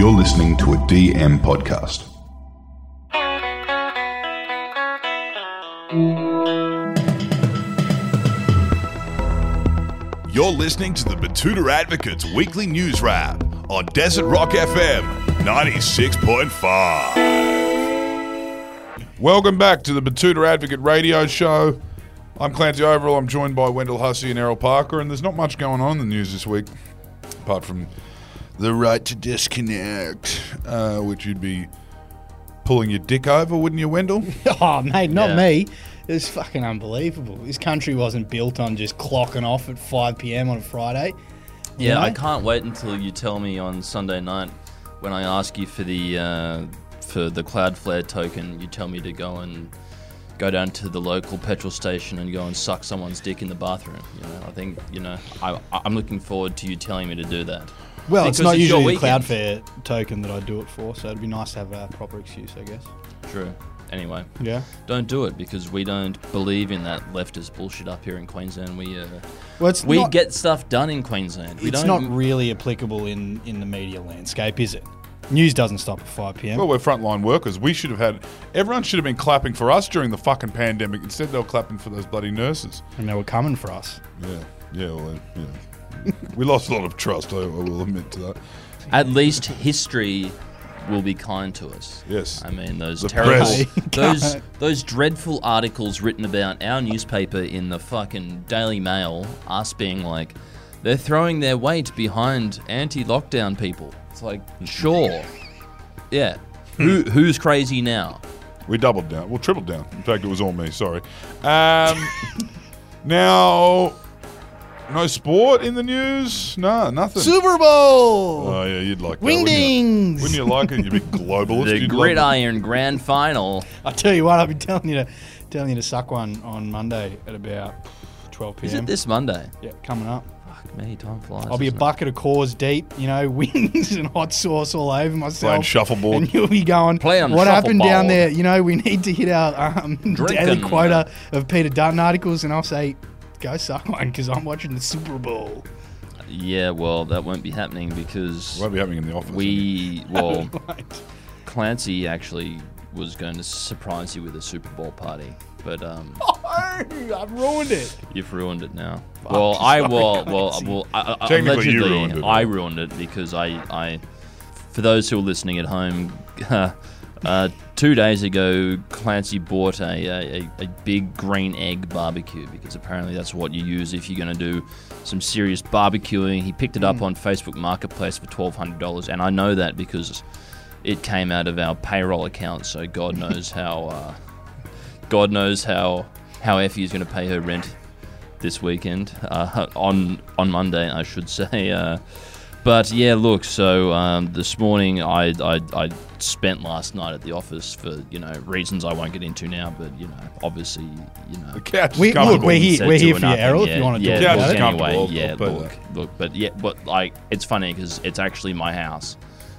You're listening to a DM podcast. You're listening to the Betoota Advocates Weekly News Wrap on Desert Rock FM 96.5. Welcome back to the Betoota Advocate Radio Show. I'm Clancy Overell. I'm joined by Wendell Hussey and Errol Parker, and there's not much going on in the news this week, apart from the right to disconnect, uh, which you'd be pulling your dick over, wouldn't you, Wendell? Oh, mate, not Yeah. me. It's fucking unbelievable. This country wasn't built on just clocking off at 5 p.m. on a Friday. You Yeah, know? I can't wait until you tell me on Sunday night when I ask you for the uh, for the Cloudflare token. You tell me to go and go down to the local petrol station and go and suck someone's dick in the bathroom. You know, I think you know I, I'm looking forward to you telling me to do that. Well, it's not it's usually a weekend. Cloudflare token that I do it for, so it'd be nice to have a proper excuse, I guess. True. Anyway, Yeah. don't do it because we don't believe in that leftist bullshit up here in Queensland. We uh, Well, it's we not, get stuff done in Queensland. We it's don't. not really applicable in, in the media landscape, is it? News doesn't stop at 5 p.m. Well, we're frontline workers. We should have had. Everyone should have been clapping for us during the fucking pandemic. Instead, they were clapping for those bloody nurses. and they were coming for us. Yeah, yeah, well, yeah. we lost a lot of trust. I, I will admit to that. At least history will be kind to us. Yes. I mean those The terrible, press. those those dreadful articles written about our newspaper in the fucking Daily Mail, us being like, they're throwing their weight behind anti-lockdown people. It's like, sure, yeah. Who who's crazy now? We doubled down. Well, tripled down. In fact, it was all me. Sorry. Um, now, no sport in the news. No, nothing. Super Bowl! Oh yeah, you'd like that. Wouldn't you? Wingdings! Wouldn't you like it? You'd be globalist. The You'd love it. Gridiron Grand Final. I tell you what, I'll be telling you to telling you to suck one on Monday at about 12 p.m. Is it this Monday? Yeah, coming up. Fuck me, time flies. I'll be a doesn't it? bucket of cores deep, you know, wings and hot sauce all over myself. Playing shuffleboard. And you'll be going, Play on what happened down there? You know, we need to hit our um, daily quota of Peter Dutton articles. And I'll say, go suck one because I'm watching the Super Bowl. Yeah, well, that won't be happening because Won't be happening in the office. we well. Right. Clancy actually was going to surprise you with a Super Bowl party, but um, Oh, I've ruined it. you've ruined it now. well, I will. Well, well, I, I, Technically, you allegedly, ruined it. I ruined it because I, I, for those who are listening at home, uh, two days ago, Clancy bought a, a, a big green egg barbecue because apparently that's what you use if you're going to do some serious barbecuing. He picked it up on Facebook Marketplace for twelve hundred dollars, and I know that because it came out of our payroll account. So God knows how, uh, God knows how how Effie is going to pay her rent this weekend uh, on on Monday, I should say. Uh, but yeah, look. So um, this morning, I, I I spent last night at the office for you know reasons I won't get into now. But you know, obviously, you know, The couch we, look, we're here- we're here for you, nothing, Errol, if you wanna yeah, talk about look, it. Anyway, yeah, I'll put look, that. look, but yeah, but like it's funny because it's actually my house.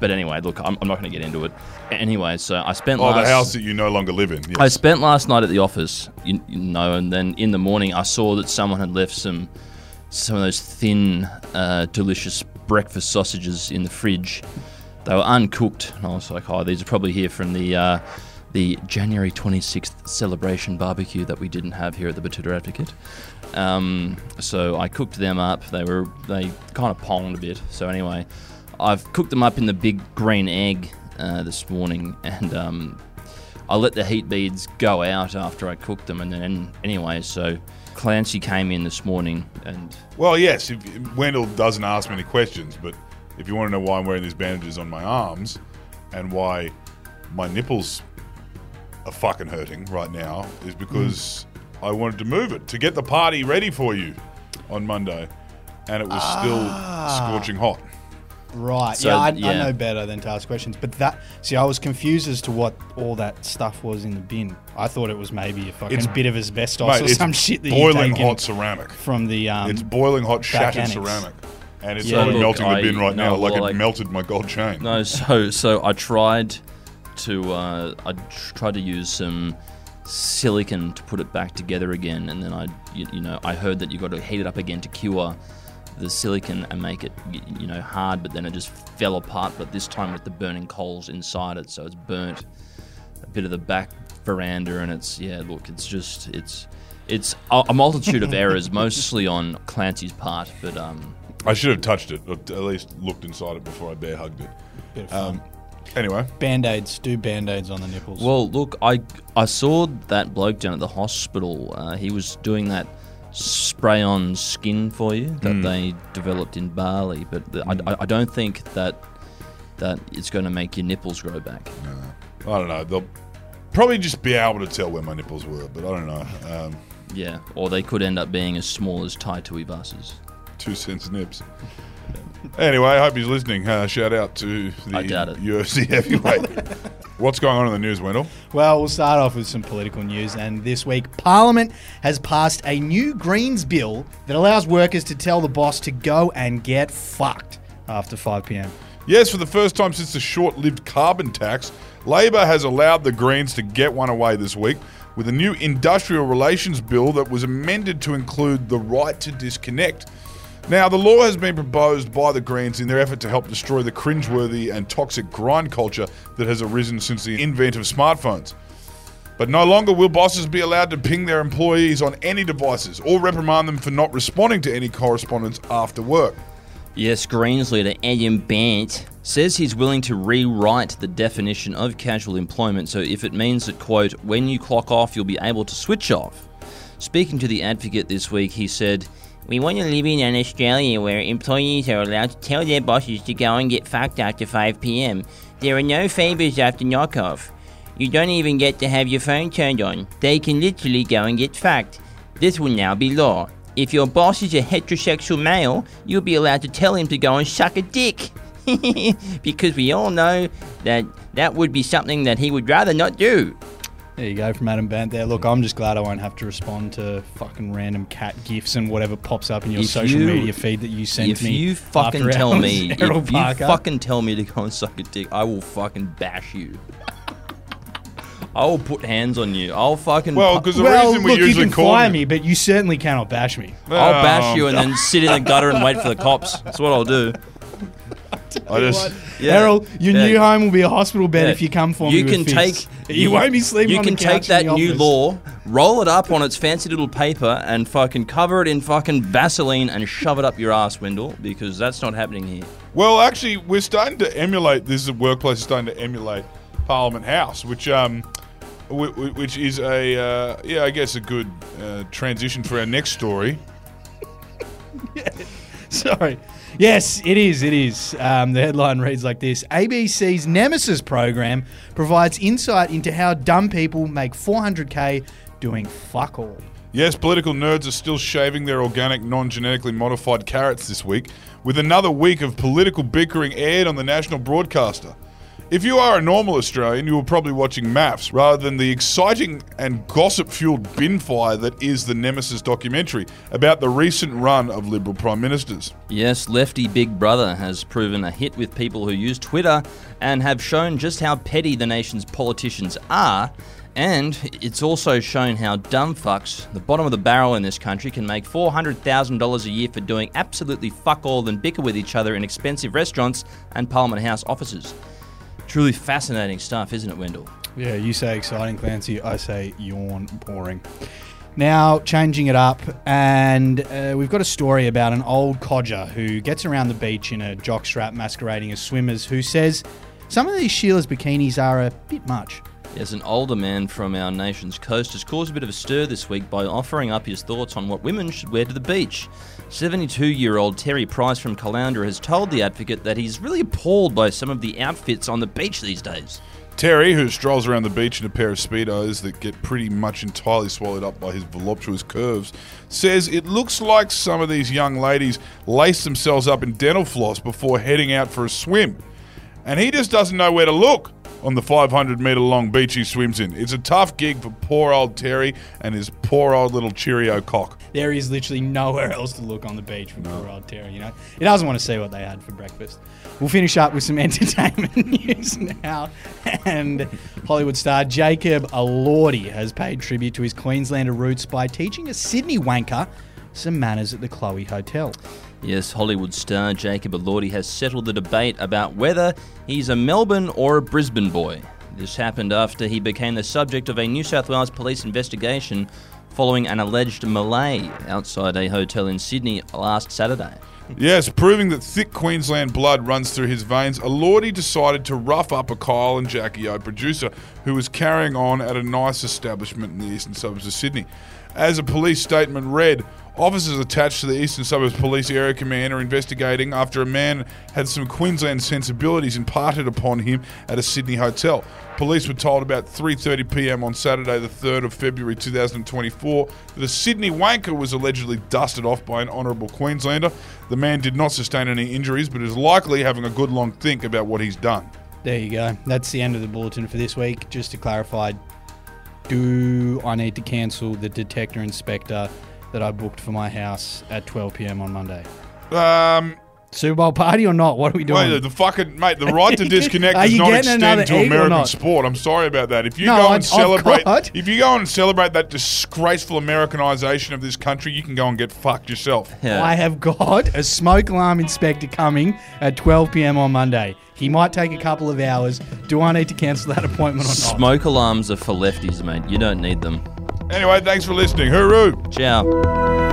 But anyway, look, I'm, I'm not going to get into it. Anyway, so I spent Oh, last the house that you no longer live in. Yes. I spent last night at the office, you, you know, and then in the morning I saw that someone had left some some of those thin, uh, delicious breakfast sausages in the fridge. They were uncooked, and I was like, "Oh, these are probably here from the uh, the January 26th celebration barbecue that we didn't have here at the Betoota Advocate." Um, so I cooked them up. They were they kind of ponged a bit. So anyway, I've cooked them up in the big green egg uh, this morning, and um, I let the heat beads go out after I cooked them, and then anyway, so Clancy came in this morning, and Well, yes. If, Wendell doesn't ask many questions, but if you want to know why I'm wearing these bandages on my arms and why my nipples are fucking hurting right now, is because hmm. I wanted to move it to get the party ready for you on Monday, and it was still ah. scorching hot. Right. So, yeah, I, I know better than to ask questions. But that, see, I was confused as to what all that stuff was in the bin. I thought it was maybe a fucking It's- bit of asbestos Mate, or it's some shit that you boiling hot ceramic. from the. Um, It's boiling hot shattered annex. ceramic, and it's Yeah, only look, melting the bin right no, now, like well, it like- melted my gold chain. no, so so I tried to uh, I tr- tried to use some silicon to put it back together again, and then I you, you know I heard that you got to heat it up again to cure the silicon and make it you know hard, but then it just fell apart. But this time with the burning coals inside it, so it's burnt a bit of the back veranda, and it's yeah. Look, it's just it's it's a, a multitude of errors, mostly on Clancy's part, but um, I should have touched it, or at least looked inside it before I bear hugged it. Bit of fun. Um, anyway, band aids. Do band aids on the nipples. Well, look, I I saw that bloke down at the hospital. Uh, he was doing that spray on skin for you that Hmm. they developed in Bali, but the, I, I- I don't think that that it's going to make your nipples grow back. No. I don't know. They'll probably just be able to tell where my nipples were, but I don't know. Um, Yeah, or they could end up being as small as Tai Tuivasa's. two cents nips. Anyway, I hope he's listening. Uh, shout out to the I doubt it. UFC heavyweight. What's going on in the news, Wendell? Well, we'll start off with some political news. And this week, Parliament has passed a new Greens bill that allows workers to tell the boss to go and get fucked after 5 p.m. Yes, for the first time since the short lived carbon tax, Labor has allowed the Greens to get one away this week with a new industrial relations bill that was amended to include the right to disconnect. Now, the law has been proposed by the Greens in their effort to help destroy the cringeworthy and toxic grind culture that has arisen since the invent of smartphones. But no longer will bosses be allowed to ping their employees on any devices or reprimand them for not responding to any correspondence after work. Yes, Greens leader Adam Bandt says he's willing to rewrite the definition of casual employment so if it means that, quote, when you clock off, you'll be able to switch off. Speaking to The Advocate this week, he said, We want to live in an Australia where employees are allowed to tell their bosses to go and get fucked after 5 pm. There are no favours after knockoff. You don't even get to have your phone turned on. They can literally go and get fucked. This will now be law. If your boss is a heterosexual male, you'll be allowed to tell him to go and suck a dick. because we all know that that would be something that he would rather not do. There you go from Adam Bandt there. Look, I'm just glad I won't have to respond to fucking random cat gifs and whatever pops up in your If social you- media feed that you sent if me. If you fucking after tell hours, me, if Errol you fucking tell me to go and suck a dick, I will fucking bash you. I will put hands on you. I'll fucking. Well, because the well, reason we look, you can fire me, but you certainly cannot bash me. I'll bash you and then um, sit in the gutter and wait for the cops. That's what I'll do. I just, Yeah. Errol, your Yeah. new home will be a hospital bed Yeah. if you come for you me. can with fists. take You won't be sleeping You on can the take couch that in the new law, roll it up on its fancy little paper, and fucking cover it in fucking Vaseline and shove it up your ass, Wendell, because that's not happening here. Well, actually, we're starting to emulate. This is a workplace is starting to emulate Parliament House, which um, whi- whi- which is a uh, yeah, I guess a good uh, transition for our next story. Sorry. Yes, it is. It is. Um, the headline reads like this ABC's Nemesis program provides insight into how dumb people make 400k doing fuck all. Yes, political nerds are still shaving their organic, non-genetically modified carrots this week, with another week of political bickering aired on the national broadcaster. If you are a normal Australian, you were probably watching MAFS rather than the exciting and gossip-fueled bin fire that is the Nemesis documentary about the recent run of Liberal prime ministers. Yes, Lefty Big Brother has proven a hit with people who use Twitter and have shown just how petty the nation's politicians are. And it's also shown how dumb fucks, the bottom of the barrel in this country, can make $400,000 a year for doing absolutely fuck all and bicker with each other in expensive restaurants and Parliament House offices. Truly fascinating stuff, isn't it, Wendell? Yeah, you say exciting, Clancy. I say yawn, boring. Now, changing it up, and uh, we've got a story about an old codger who gets around the beach in a jockstrap masquerading as swimmers who says some of these Sheila's bikinis are a bit much. Yes, an older man from our nation's coast has caused a bit of a stir this week by offering up his thoughts on what women should wear to the beach. 72 year old Terry Price from Caloundra has told The Advocate that he's really appalled by some of the outfits on the beach these days. Terry, who strolls around the beach in a pair of Speedos that get pretty much entirely swallowed up by his voluptuous curves, says it looks like some of these young ladies lace themselves up in dental floss before heading out for a swim. And he just doesn't know where to look on the 500 metre long beach he swims in. It's a tough gig for poor old Terry and his poor old little Cheerio cock. There is literally nowhere else to look on the beach for poor old Terry, you know? He doesn't want to see what they had for breakfast. We'll finish up with some entertainment news now. And Hollywood star Jacob Elordi has paid tribute to his Queenslander roots by teaching a Sydney wanker some manners at the Clovelly Hotel. Yes, Hollywood star Jacob Elordi has settled the debate about whether he's a Melbourne or a Brisbane boy. This happened after he became the subject of a New South Wales police investigation following an alleged melee outside a hotel in Sydney last Saturday. Yes, proving that thick Queensland blood runs through his veins, Elordi decided to rough up a Kyle and Jackie O producer who was carrying on at a nice establishment in the eastern suburbs of Sydney. As a police statement read, officers attached to the Eastern Suburbs Police Area Command are investigating after a man had some Queensland sensibilities imparted upon him at a Sydney hotel. Police were told about 3:30 p.m. on Saturday, the 3rd of February 2024, that a Sydney wanker was allegedly dusted off by an honourable Queenslander. The man did not sustain any injuries, but is likely having a good long think about what he's done. There you go. That's the end of the bulletin for this week. Just to clarify, do I need to cancel the detector inspector that I booked for my house at 12 p.m. on Monday? Um, Super Bowl party or not? What are we doing? Wait, the fucking mate, the right to disconnect Are does not getting another extend to American sport. I'm sorry about that. If you No, go and I've celebrate, got- if you go and celebrate that disgraceful Americanization of this country, you can go and get fucked yourself. Yeah. I have got a smoke alarm inspector coming at 12 p.m. on Monday. He might take a couple of hours. Do I need to cancel that appointment or not? Smoke alarms are for lefties, mate. You don't need them. Anyway, thanks for listening. Hooroo! Ciao.